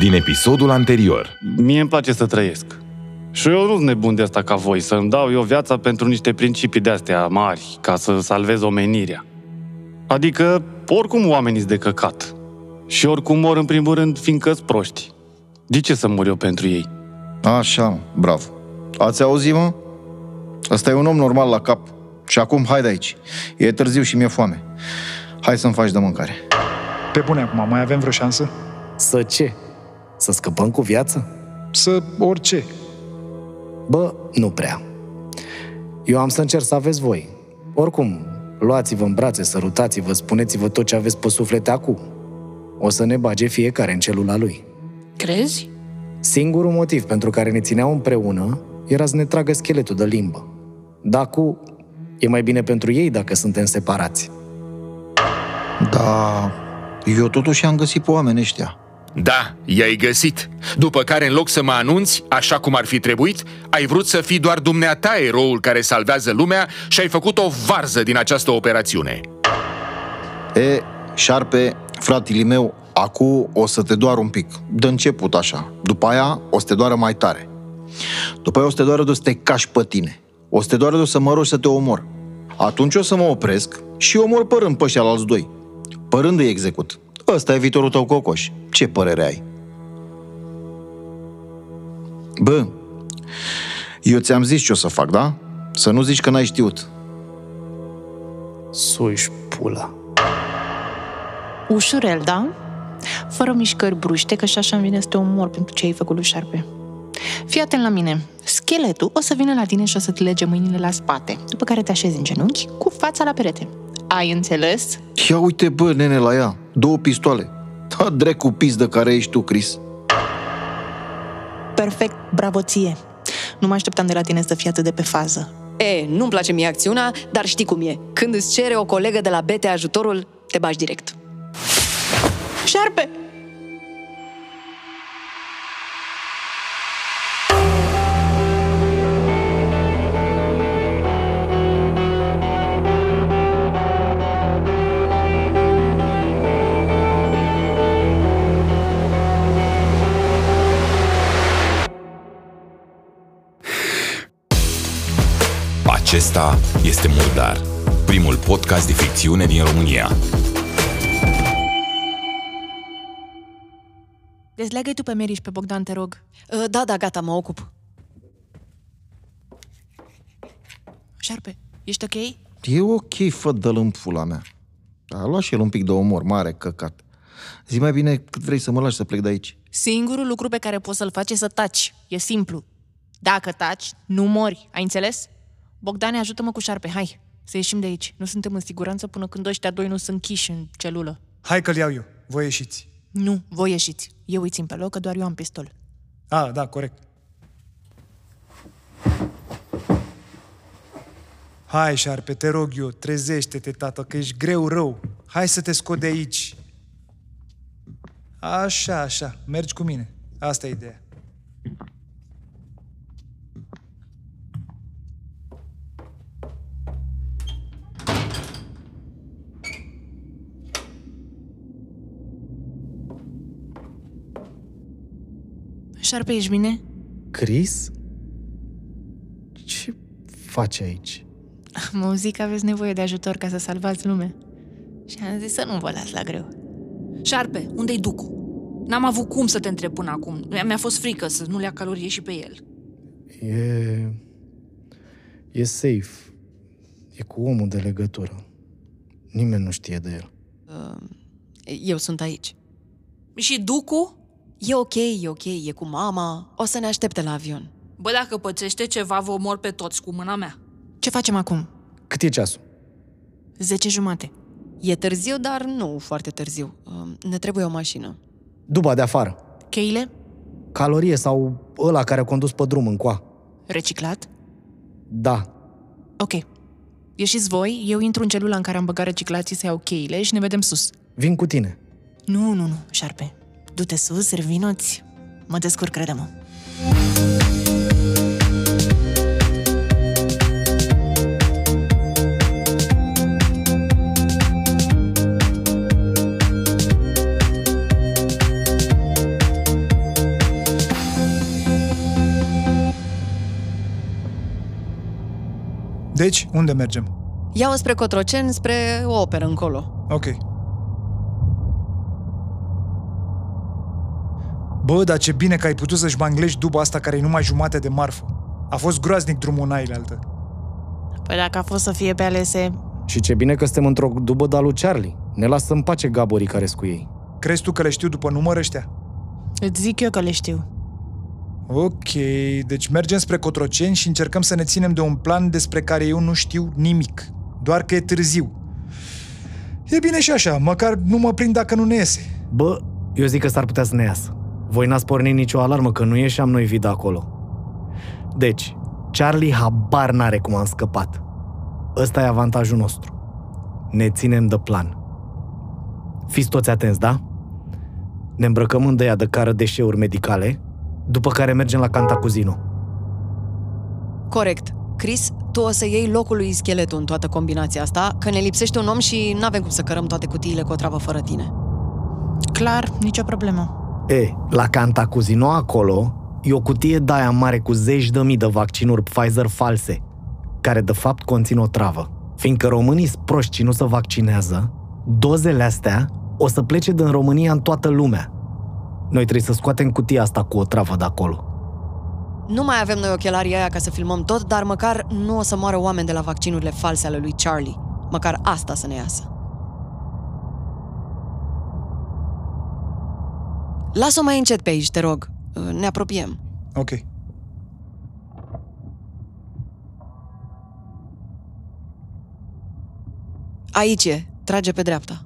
din episodul anterior. Mie îmi place să trăiesc. Și eu nu sunt nebun de asta ca voi, să-mi dau eu viața pentru niște principii de-astea mari, ca să salvez omenirea. Adică, oricum oamenii sunt de căcat. Și oricum mor în primul rând fiindcă sunt proști. De ce să mor eu pentru ei? Așa, bravo. Ați auzit, mă? Ăsta e un om normal la cap. Și acum, hai de aici. E târziu și mi-e foame. Hai să-mi faci de mâncare. Pe bune acum, mai avem vreo șansă? Să ce? Să scăpăm cu viață? Să orice. Bă, nu prea. Eu am să încerc să aveți voi. Oricum, luați-vă în brațe, sărutați-vă, spuneți-vă tot ce aveți pe suflete acum. O să ne bage fiecare în celula lui. Crezi? Singurul motiv pentru care ne țineau împreună era să ne tragă scheletul de limbă. Dacu, e mai bine pentru ei dacă suntem separați. Da, eu totuși am găsit pe oameni ăștia. Da, i-ai găsit. După care, în loc să mă anunți, așa cum ar fi trebuit, ai vrut să fii doar dumneata eroul care salvează lumea și ai făcut o varză din această operațiune. E, șarpe, fratele meu, acu o să te doar un pic. De început așa. După aia o să te doară mai tare. După aia o să te doară de o să te cași pe tine. O să te doară de o să mă rogi să te omor. Atunci o să mă opresc și omor părând pe ăștia la alți doi. Părând îi execut. Ăsta e viitorul tău cocoș. Ce părere ai? Bă, eu ți-am zis ce o să fac, da? Să nu zici că n-ai știut. Suși pula. Ușurel, da? Fără mișcări bruște, că și așa îmi vine să te omor pentru ce ai făcut lui șarpe. Fii atent la mine. Scheletul o să vină la tine și o să te lege mâinile la spate, după care te așezi în genunchi cu fața la perete. Ai înțeles? Ia uite, bă, nene, la ea. Două pistoale. Da, drecu pis de care ești tu, Chris. Perfect, bravo ție. Nu mă așteptam de la tine să fii atât de pe fază. E, nu-mi place mie acțiunea, dar știi cum e. Când îți cere o colegă de la Bete ajutorul, te bagi direct. Șarpe! Acesta este Murdar, primul podcast de ficțiune din România. Dezleagă tu pe Meriș și pe Bogdan, te rog. Uh, Da, da, gata, mă ocup. Șarpe, ești ok? E ok, fă dă în pula mea. A luat și el un pic de omor, mare căcat. Zi mai bine cât vrei să mă lași să plec de aici. Singurul lucru pe care poți să-l faci e să taci. E simplu. Dacă taci, nu mori. Ai înțeles? Bogdane, ajută-mă cu șarpe, hai. Să ieșim de aici. Nu suntem în siguranță până când ăștia doi nu sunt închiși în celulă. Hai că-l iau eu. Voi ieșiți. Nu, voi ieșiți. Eu îi țin pe loc, că doar eu am pistol. A, da, corect. Hai, șarpe, te rog eu, trezește-te, tată, că ești greu rău. Hai să te scot de aici. Așa, așa, mergi cu mine. Asta e ideea. Șarpe, ești bine? Chris? Ce faci aici? Am auzit că aveți nevoie de ajutor ca să salvați lumea. Și am zis să nu vă las la greu. Șarpe, unde-i Ducu? N-am avut cum să te întreb până acum. Mi-a fost frică să nu le ia calorie și pe el. E... E safe. E cu omul de legătură. Nimeni nu știe de el. Eu sunt aici. Și Ducu? E ok, e ok, e cu mama. O să ne aștepte la avion. Bă, dacă pățește ceva, vă omor pe toți cu mâna mea. Ce facem acum? Cât e ceasul? Zece jumate. E târziu, dar nu foarte târziu. Um, Ne trebuie o mașină. Duba de afară. Cheile? Calorie sau ăla care a condus pe drum încoa. Reciclat? Da. Ok. Ieșiți voi, eu intru în celula în care am băgat reciclații să iau cheile și ne vedem sus. Vin cu tine. Nu, nu, nu, șarpe du-te sus, revinuți, mă descurc, crede-mă. Deci, unde mergem? Iau spre Cotroceni, spre o operă încolo. Ok. Bă, dar ce bine că ai putut să-și manglești duba asta care e numai jumate de marfă. A fost groaznic drumul în altă. Păi dacă a fost să fie pe alese, Și ce bine că suntem într-o dubă de lui Charlie. Ne lasă în pace gaborii care cu ei. Crezi tu că le știu după număr ăștia? îți zic eu că le știu. Ok, deci mergem spre Cotroceni și încercăm să ne ținem de un plan despre care eu nu știu nimic. Doar că e târziu. E bine și așa, măcar nu mă prind dacă nu ne iese. Bă, eu zic că s-ar putea să ne iasă. Voi n-ați pornit nicio alarmă că nu ieșeam noi vida acolo. Deci, Charlie habar n-are cum am scăpat. Ăsta e avantajul nostru. Ne ținem de plan. Fiți toți atenți, da? Ne îmbrăcăm în ea de cară deșeuri medicale, după care mergem la Cantacuzino. Corect. Chris, tu o să iei locul lui scheletul în toată combinația asta, că ne lipsește un om și n-avem cum să cărăm toate cutiile cu o travă fără tine. Clar, nicio problemă. E, la Cantacuzino acolo e o cutie de aia mare cu zeci de mii de vaccinuri Pfizer false, care de fapt conțin o travă. Fiindcă românii sunt proști și nu se vaccinează, dozele astea o să plece din România în toată lumea. Noi trebuie să scoatem cutia asta cu o travă de acolo. Nu mai avem noi ochelarii aia ca să filmăm tot, dar măcar nu o să moară oameni de la vaccinurile false ale lui Charlie. Măcar asta să ne iasă. Lasă-o mai încet pe aici, te rog. Ne apropiem. Ok. Aici e. Trage pe dreapta.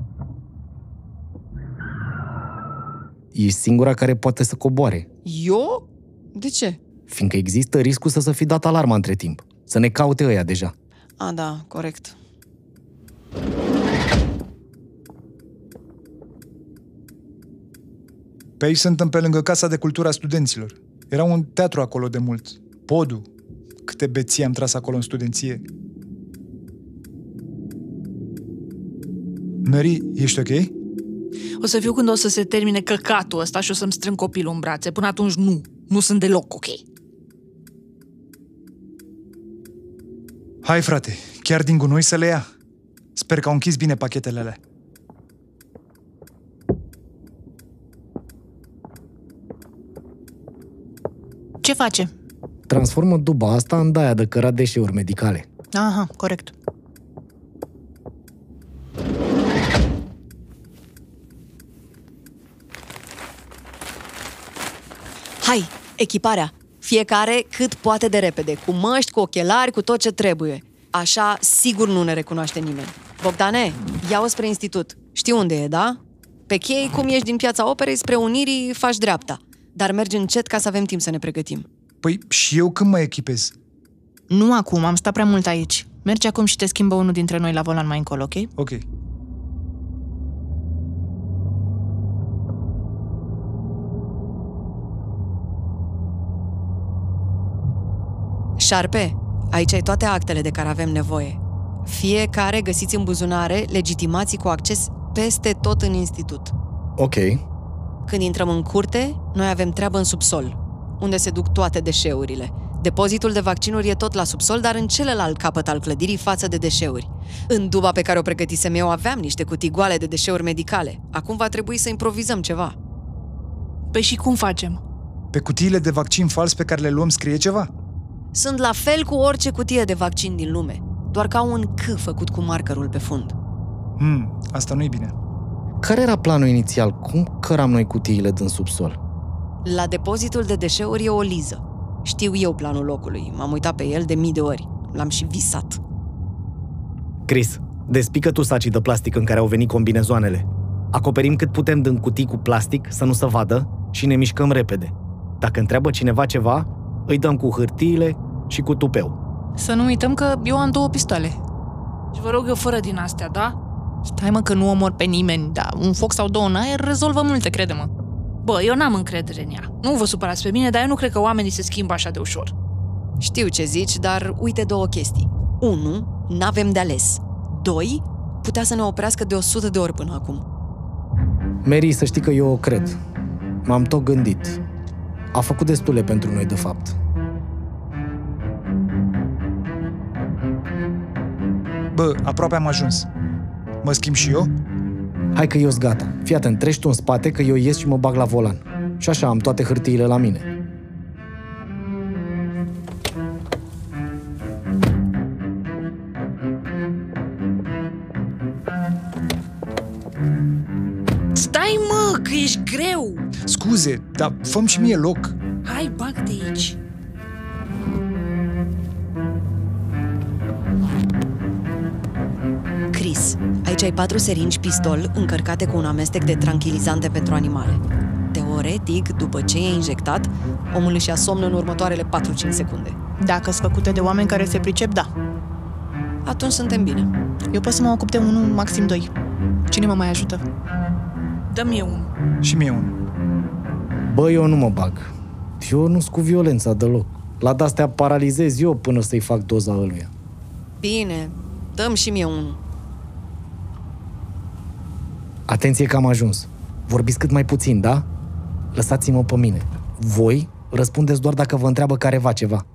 E singura care poate să coboare, Eu? De ce? fiindcă există riscul să se fi dat alarma între timp. Să ne caute ăia deja. A, da, corect. Pe aici suntem pe lângă Casa de Cultură a Studenților. Era un teatru acolo de mult. Podul. Câte beții am tras acolo în studenție. Mary, ești ok? O să fiu când o să se termine căcatul ăsta și o să-mi strâng copilul în brațe. Până atunci nu. Nu sunt deloc ok. Hai, frate, chiar din gunoi să le ia. Sper că au închis bine pachetele alea. Ce face? Transformă duba asta în daia de cărat deșeuri medicale. Aha, corect. Hai, echiparea! Fiecare cât poate de repede, cu măști, cu ochelari, cu tot ce trebuie. Așa, sigur nu ne recunoaște nimeni. Bogdane, ia-o spre institut. Știi unde e, da? Pe chei, cum ieși din piața operei, spre Unirii, faci dreapta. Dar mergi încet ca să avem timp să ne pregătim. Păi și eu când mă echipez? Nu acum, am stat prea mult aici. Mergi acum și te schimbă unul dintre noi la volan mai încolo, ok? Ok. Șarpe, aici ai toate actele de care avem nevoie. Fiecare găsiți în buzunare legitimații cu acces peste tot în institut. Ok. Când intrăm în curte, noi avem treabă în subsol, unde se duc toate deșeurile. Depozitul de vaccinuri e tot la subsol, dar în celălalt capăt al clădirii față de deșeuri. În duba pe care o pregătisem eu aveam niște cutii goale de deșeuri medicale. Acum va trebui să improvizăm ceva. Păi și cum facem? Pe cutiile de vaccin fals pe care le luăm scrie ceva? Sunt la fel cu orice cutie de vaccin din lume, doar ca un C făcut cu markerul pe fund. Hmm, asta nu-i bine. Care era planul inițial? Cum căram noi cutiile din subsol? La depozitul de deșeuri e o liză. Știu eu planul locului, m-am uitat pe el de mii de ori. L-am și visat. Chris, despică tu sacii de plastic în care au venit combinezoanele. Acoperim cât putem din cutii cu plastic să nu se vadă și ne mișcăm repede. Dacă întreabă cineva ceva, îi dăm cu hârtiile și cu tupeu. Să nu uităm că eu am două pistoale. Și vă rog eu fără din astea, da? Stai mă că nu omor pe nimeni, dar un foc sau două în aer rezolvă multe, crede-mă. Bă, eu n-am încredere în ea. Nu vă supărați pe mine, dar eu nu cred că oamenii se schimbă așa de ușor. Știu ce zici, dar uite două chestii. 1. N-avem de ales. 2. Putea să ne oprească de 100 de ori până acum. Mary, să știi că eu o cred. M-am tot gândit. A făcut destule pentru noi, de fapt. Bă, aproape am ajuns. Mă schimb și eu? Hai că eu sunt gata. Fii atent, treci tu în spate că eu ies și mă bag la volan. Și așa am toate hârtiile la mine. Stai mă, că ești greu! Scuze, dar făm și mie loc. Hai, bag de aici! Chris, aici ai patru seringi pistol încărcate cu un amestec de tranquilizante pentru animale. Teoretic, după ce e injectat, omul își ia somn în următoarele 4-5 secunde. Dacă sunt făcute de oameni care se pricep, da. Atunci suntem bine. Eu pot să mă ocup de unul, maxim doi. Cine mă mai ajută? Dă-mi eu unul. Și mie unul. Bă, eu nu mă bag. Eu nu sunt cu violența deloc. La de-astea paralizez eu până să-i fac doza ăluia. Bine, dăm și mie unul. Atenție că am ajuns. Vorbiți cât mai puțin, da? Lăsați-mă pe mine. Voi răspundeți doar dacă vă întreabă careva ceva.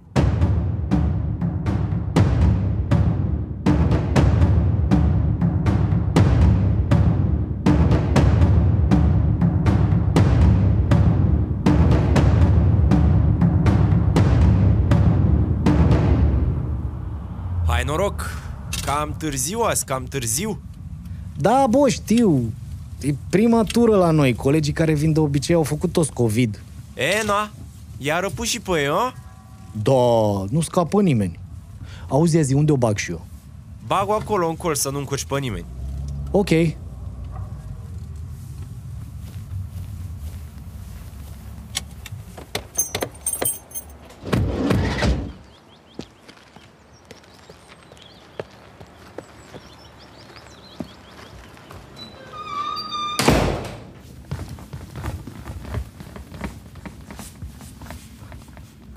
Hai noroc! Cam târziu azi, cam târziu. Da, bă, știu. E prima tură la noi. Colegii care vin de obicei au făcut toți COVID. E, na, i-a răpus și pe ei, a? Da, nu scapă nimeni. Auzi, zi, unde o bag și eu? Bag-o acolo în colț să nu încurci pe nimeni. Ok.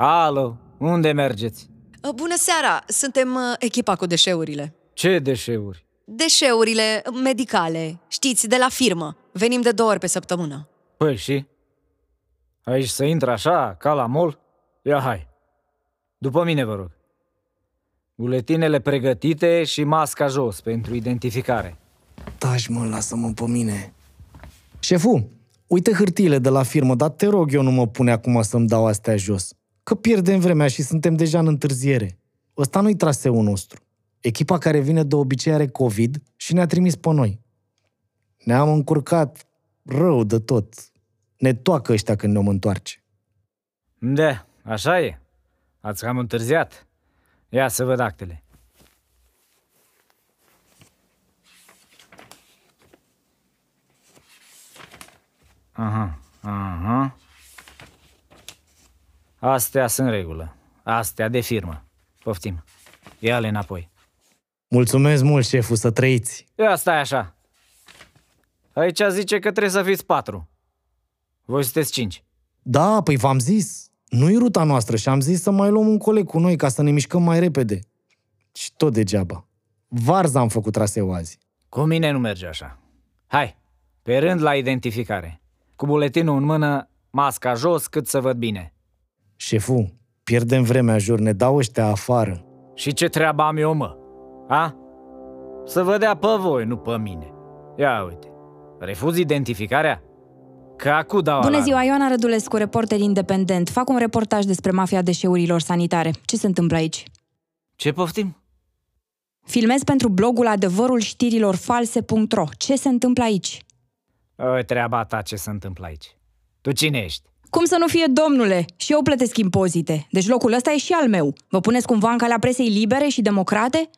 Alo, unde mergeți? Uh, Bună seara! Suntem uh, echipa cu deșeurile. Ce deșeuri? Deșeurile medicale, știți, de la firmă. Venim de două ori pe săptămână. Păi și? Aici să intră așa, ca la mol? Ia hai. După mine, vă rog. Buletinele pregătite și masca jos pentru identificare. Taci, mă, lasă-mă pe mine. Șefu, uite hârtiile de la firmă, dar te rog eu nu mă pune acum să-mi dau astea jos. Că pierdem vremea și suntem deja în întârziere. Ăsta nu-i traseul nostru. Echipa care vine de obicei are COVID și ne-a trimis pe noi. Ne-am încurcat rău de tot. Ne toacă ăștia când ne-om întoarce. Da, așa e. Ați cam întârziat. Ia să văd actele. Aha, aha. Astea sunt în regulă. Astea de firmă. Poftim. Ia-le înapoi. Mulțumesc mult, șeful, să trăiți. Ia stai așa. Aici zice că trebuie să fiți patru. Voi sunteți cinci. Da, păi v-am zis. Nu-i ruta noastră și am zis să mai luăm un coleg cu noi ca să ne mișcăm mai repede. Și tot degeaba. Varza am făcut traseu azi. Cu mine nu merge așa. Hai, pe rând la identificare. Cu buletinul în mână, masca jos cât să văd bine. Șefu, pierdem vremea jur, ne dau ăștia afară. Și ce treabă am eu, mă? A? Să vă dea pe voi, nu pe mine. Ia uite. Refuz identificarea? Că acu dau Bună alarmă. ziua, Ioana Rădulescu, reporter independent. Fac un reportaj despre mafia deșeurilor sanitare. Ce se întâmplă aici? Ce poftim? Filmez pentru blogul adevărul știrilor false.ro. Ce se întâmplă aici? O, treaba ta ce se întâmplă aici. Tu cine ești? Cum să nu fie, domnule? Și eu plătesc impozite. Deci locul ăsta e și al meu. Vă puneți cumva în calea presei libere și democrate?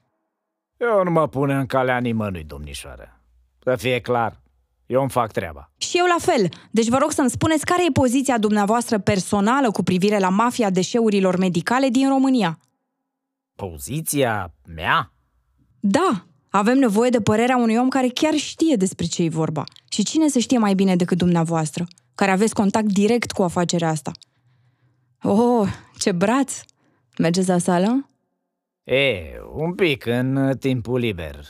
Eu nu mă pun în calea nimănui, domnișoară. Să fie clar, eu îmi fac treaba. Și eu la fel. Deci vă rog să-mi spuneți care e poziția dumneavoastră personală cu privire la mafia deșeurilor medicale din România. Poziția mea? Da, avem nevoie de părerea unui om care chiar știe despre ce e vorba. Și cine să știe mai bine decât dumneavoastră, care aveți contact direct cu afacerea asta. Oh, ce braț! Mergeți la sală? E, un pic în uh, timpul liber.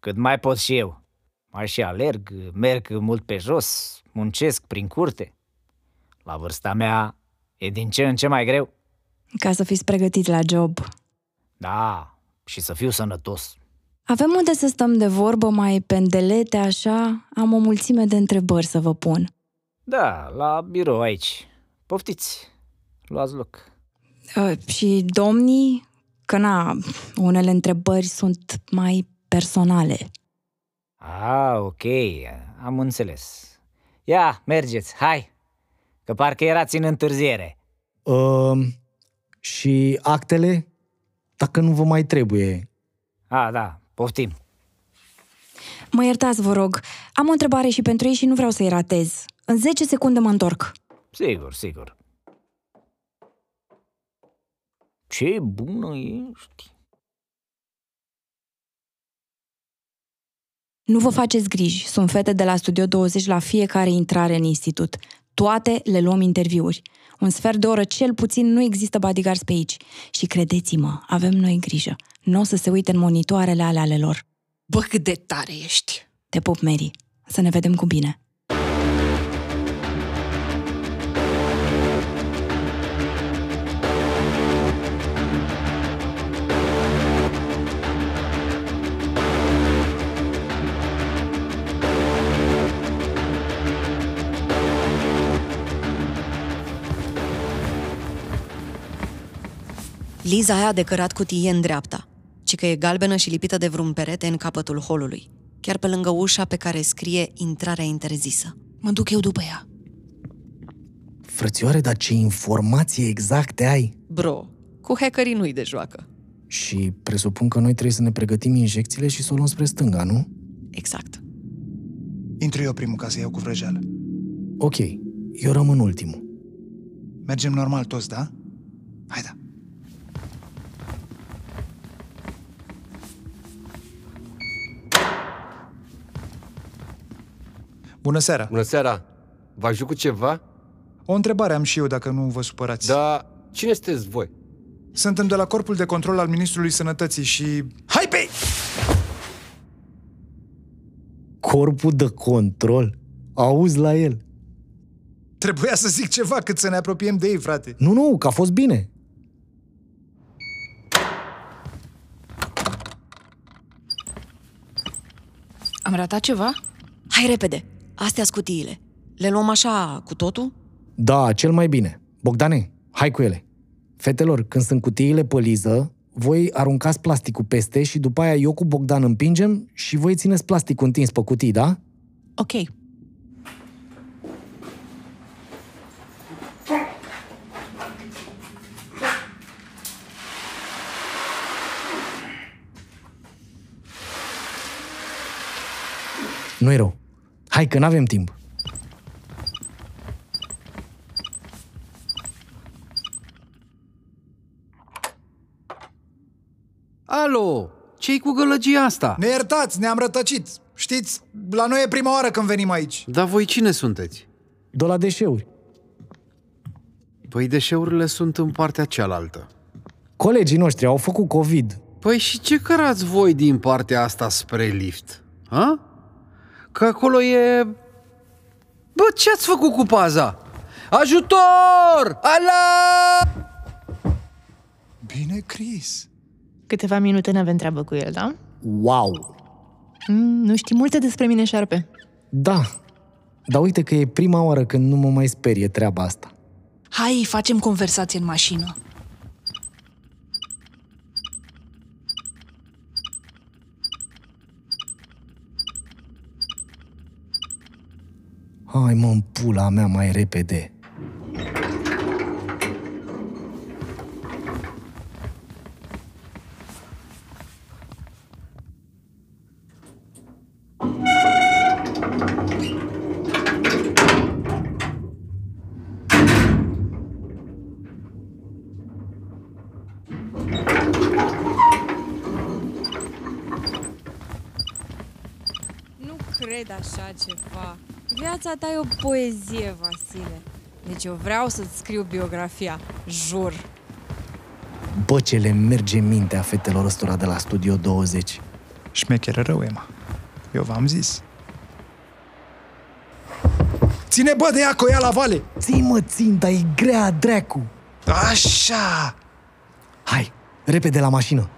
Cât mai pot și eu. Mai și alerg, merg mult pe jos, muncesc prin curte. La vârsta mea e din ce în ce mai greu. Ca să fiți pregătiți la job. Da, și să fiu sănătos. Avem unde să stăm de vorbă mai pendelete așa? Am o mulțime de întrebări să vă pun. Da, la birou aici. Poftiți, luați loc. Uh, și domnii? Că na, unele întrebări sunt mai personale. Ah, ok, am înțeles. Ia, mergeți, hai, că parcă erați în întârziere. Uh, și actele? Dacă nu vă mai trebuie. Ah, da, poftim. Mă iertați, vă rog. Am o întrebare și pentru ei și nu vreau să-i ratez. În 10 secunde mă întorc. Sigur, sigur. Ce bună ești! Nu vă faceți griji, sunt fete de la Studio 20 la fiecare intrare în institut. Toate le luăm interviuri. Un sfert de oră cel puțin nu există bodyguards pe aici. Și credeți-mă, avem noi grijă. Nu o să se uite în monitoarele ale ale lor. Bă, cât de tare ești! Te pup, Mary. Să ne vedem cu bine. Liza aia a decărat cutie în dreapta, ci că e galbenă și lipită de vreun perete în capătul holului, chiar pe lângă ușa pe care scrie intrarea interzisă. Mă duc eu după ea. Frățioare, dar ce informații exacte ai? Bro, cu hackerii nu-i de joacă. Și presupun că noi trebuie să ne pregătim injecțiile și să o luăm spre stânga, nu? Exact. Intru eu primul ca să iau cu vrăjeală. Ok, eu rămân ultimul. Mergem normal toți, da? Hai Bună seara! Bună seara! Vă ajut cu ceva? O întrebare am și eu, dacă nu vă supărați. Da, cine sunteți voi? Suntem de la Corpul de Control al Ministrului Sănătății și... Hai pe! Corpul de control? Auzi la el. Trebuia să zic ceva cât să ne apropiem de ei, frate. Nu, nu, că a fost bine. Am ratat ceva? Hai repede! Astea scutiile. Le luăm așa cu totul? Da, cel mai bine. Bogdane, hai cu ele. Fetelor, când sunt cutiile pe liză, voi aruncați plasticul peste și după aia eu cu Bogdan împingem și voi țineți plasticul întins pe cutii, da? Ok. Nu-i rău. Hai că n-avem timp. Alo, ce-i cu gălăgia asta? Ne iertați, ne-am rătăcit. Știți, la noi e prima oară când venim aici. Dar voi cine sunteți? De la deșeuri. Păi deșeurile sunt în partea cealaltă. Colegii noștri au făcut COVID. Păi și ce cărați voi din partea asta spre lift? Ha? Că acolo e... Bă, ce ați făcut cu paza? Ajutor! Ala! Bine, Chris. Câteva minute n-avem treabă cu el, da? Wow! Mm, nu știi multe despre mine, șarpe. Da, dar uite că e prima oară când nu mă mai sperie treaba asta. Hai, facem conversație în mașină. Hai mă, în pula mea mai repede. Nu cred așa ceva. Viața ta e o poezie, Vasile. Deci eu vreau să-ți scriu biografia, jur. Bă, ce le merge mintea fetelor ăstora de la Studio 20. Șmecheră rău, Emma. Eu v-am zis. Ține bă de ea cu ea la vale! Ții mă, țin, dar e grea, dracu! Așa! Hai, repede la mașină!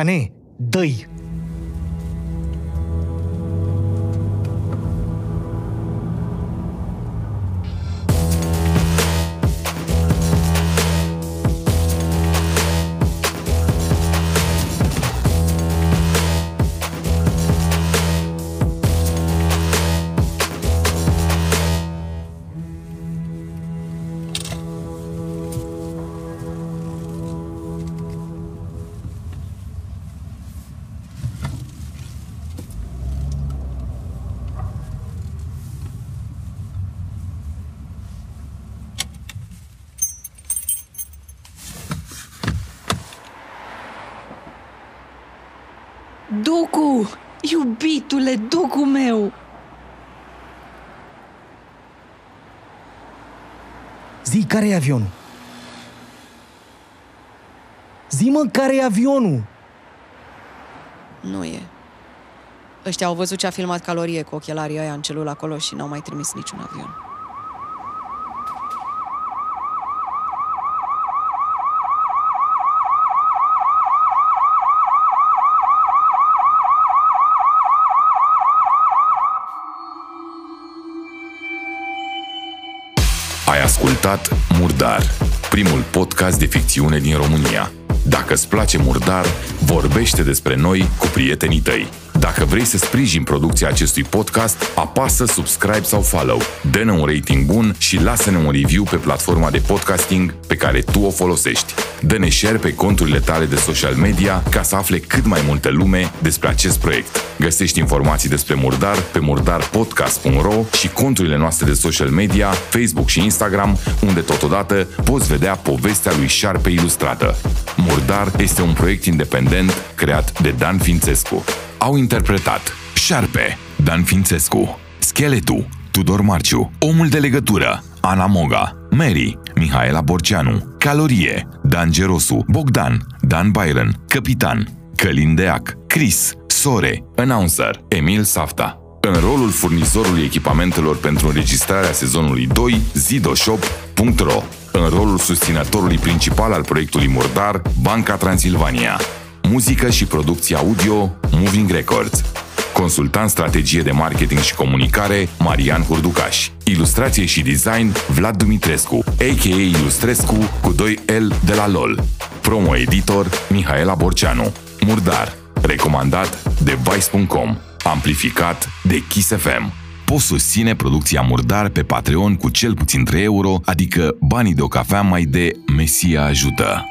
Bogdane, dă-i! Iubitule, ducu meu! Zi, care e avionul? Zi, mă, care e avionul? Nu e. Ăștia au văzut ce a filmat calorie cu ochelarii ăia în celul acolo și n-au mai trimis niciun avion. Ascultat Murdar, primul podcast de ficțiune din România. Dacă îți place Murdar, vorbește despre noi cu prietenii tăi. Dacă vrei să sprijin producția acestui podcast, apasă subscribe sau follow, dă-ne un rating bun și lasă-ne un review pe platforma de podcasting pe care tu o folosești. Dă-ne share pe conturile tale de social media ca să afle cât mai multă lume despre acest proiect. Găsești informații despre Murdar pe murdarpodcast.ro și conturile noastre de social media, Facebook și Instagram, unde totodată poți vedea povestea lui Șarpe ilustrată. Murdar este un proiect independent creat de Dan Fințescu. Au interpretat Șarpe, Dan Fințescu, Scheletul, Tudor Marciu, Omul de legătură, Ana Moga, Mary, Mihaela Borceanu, Calorie, Dan Gerosu, Bogdan, Dan Byron, Capitan, Călin Deac, Chris, Sore, Announcer, Emil Safta. În rolul furnizorului echipamentelor pentru înregistrarea sezonului 2, zidoshop.ro. În rolul susținătorului principal al proiectului Murdar, Banca Transilvania. Muzică și producție audio, Moving Records. Consultant strategie de marketing și comunicare, Marian Hurducaș. Ilustrație și design, Vlad Dumitrescu, a.k.a. Ilustrescu cu 2L de la LOL. Promo editor, Mihaela Borceanu. Murdar. Recomandat de Vice.com. Amplificat de Kiss FM. Poți susține producția Murdar pe Patreon cu cel puțin 3 euro, adică banii de o cafea mai de Mesia ajută.